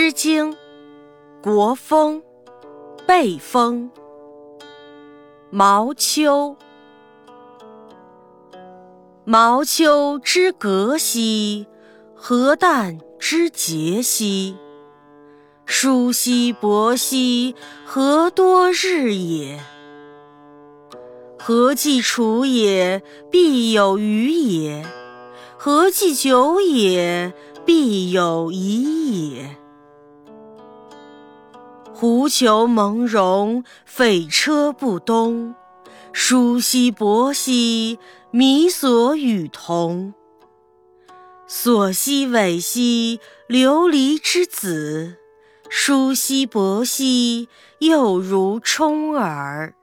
诗经·国风·背风·毛秋。毛秋之革兮，何旦之节兮。舒兮伯兮，何多日也？何既处也，必有余也；何既久也，必有疑也。狐裘蒙茸，匪车不东。叔兮伯兮，弥所与同。所兮尾兮，流离之子。叔兮伯兮，又如充耳。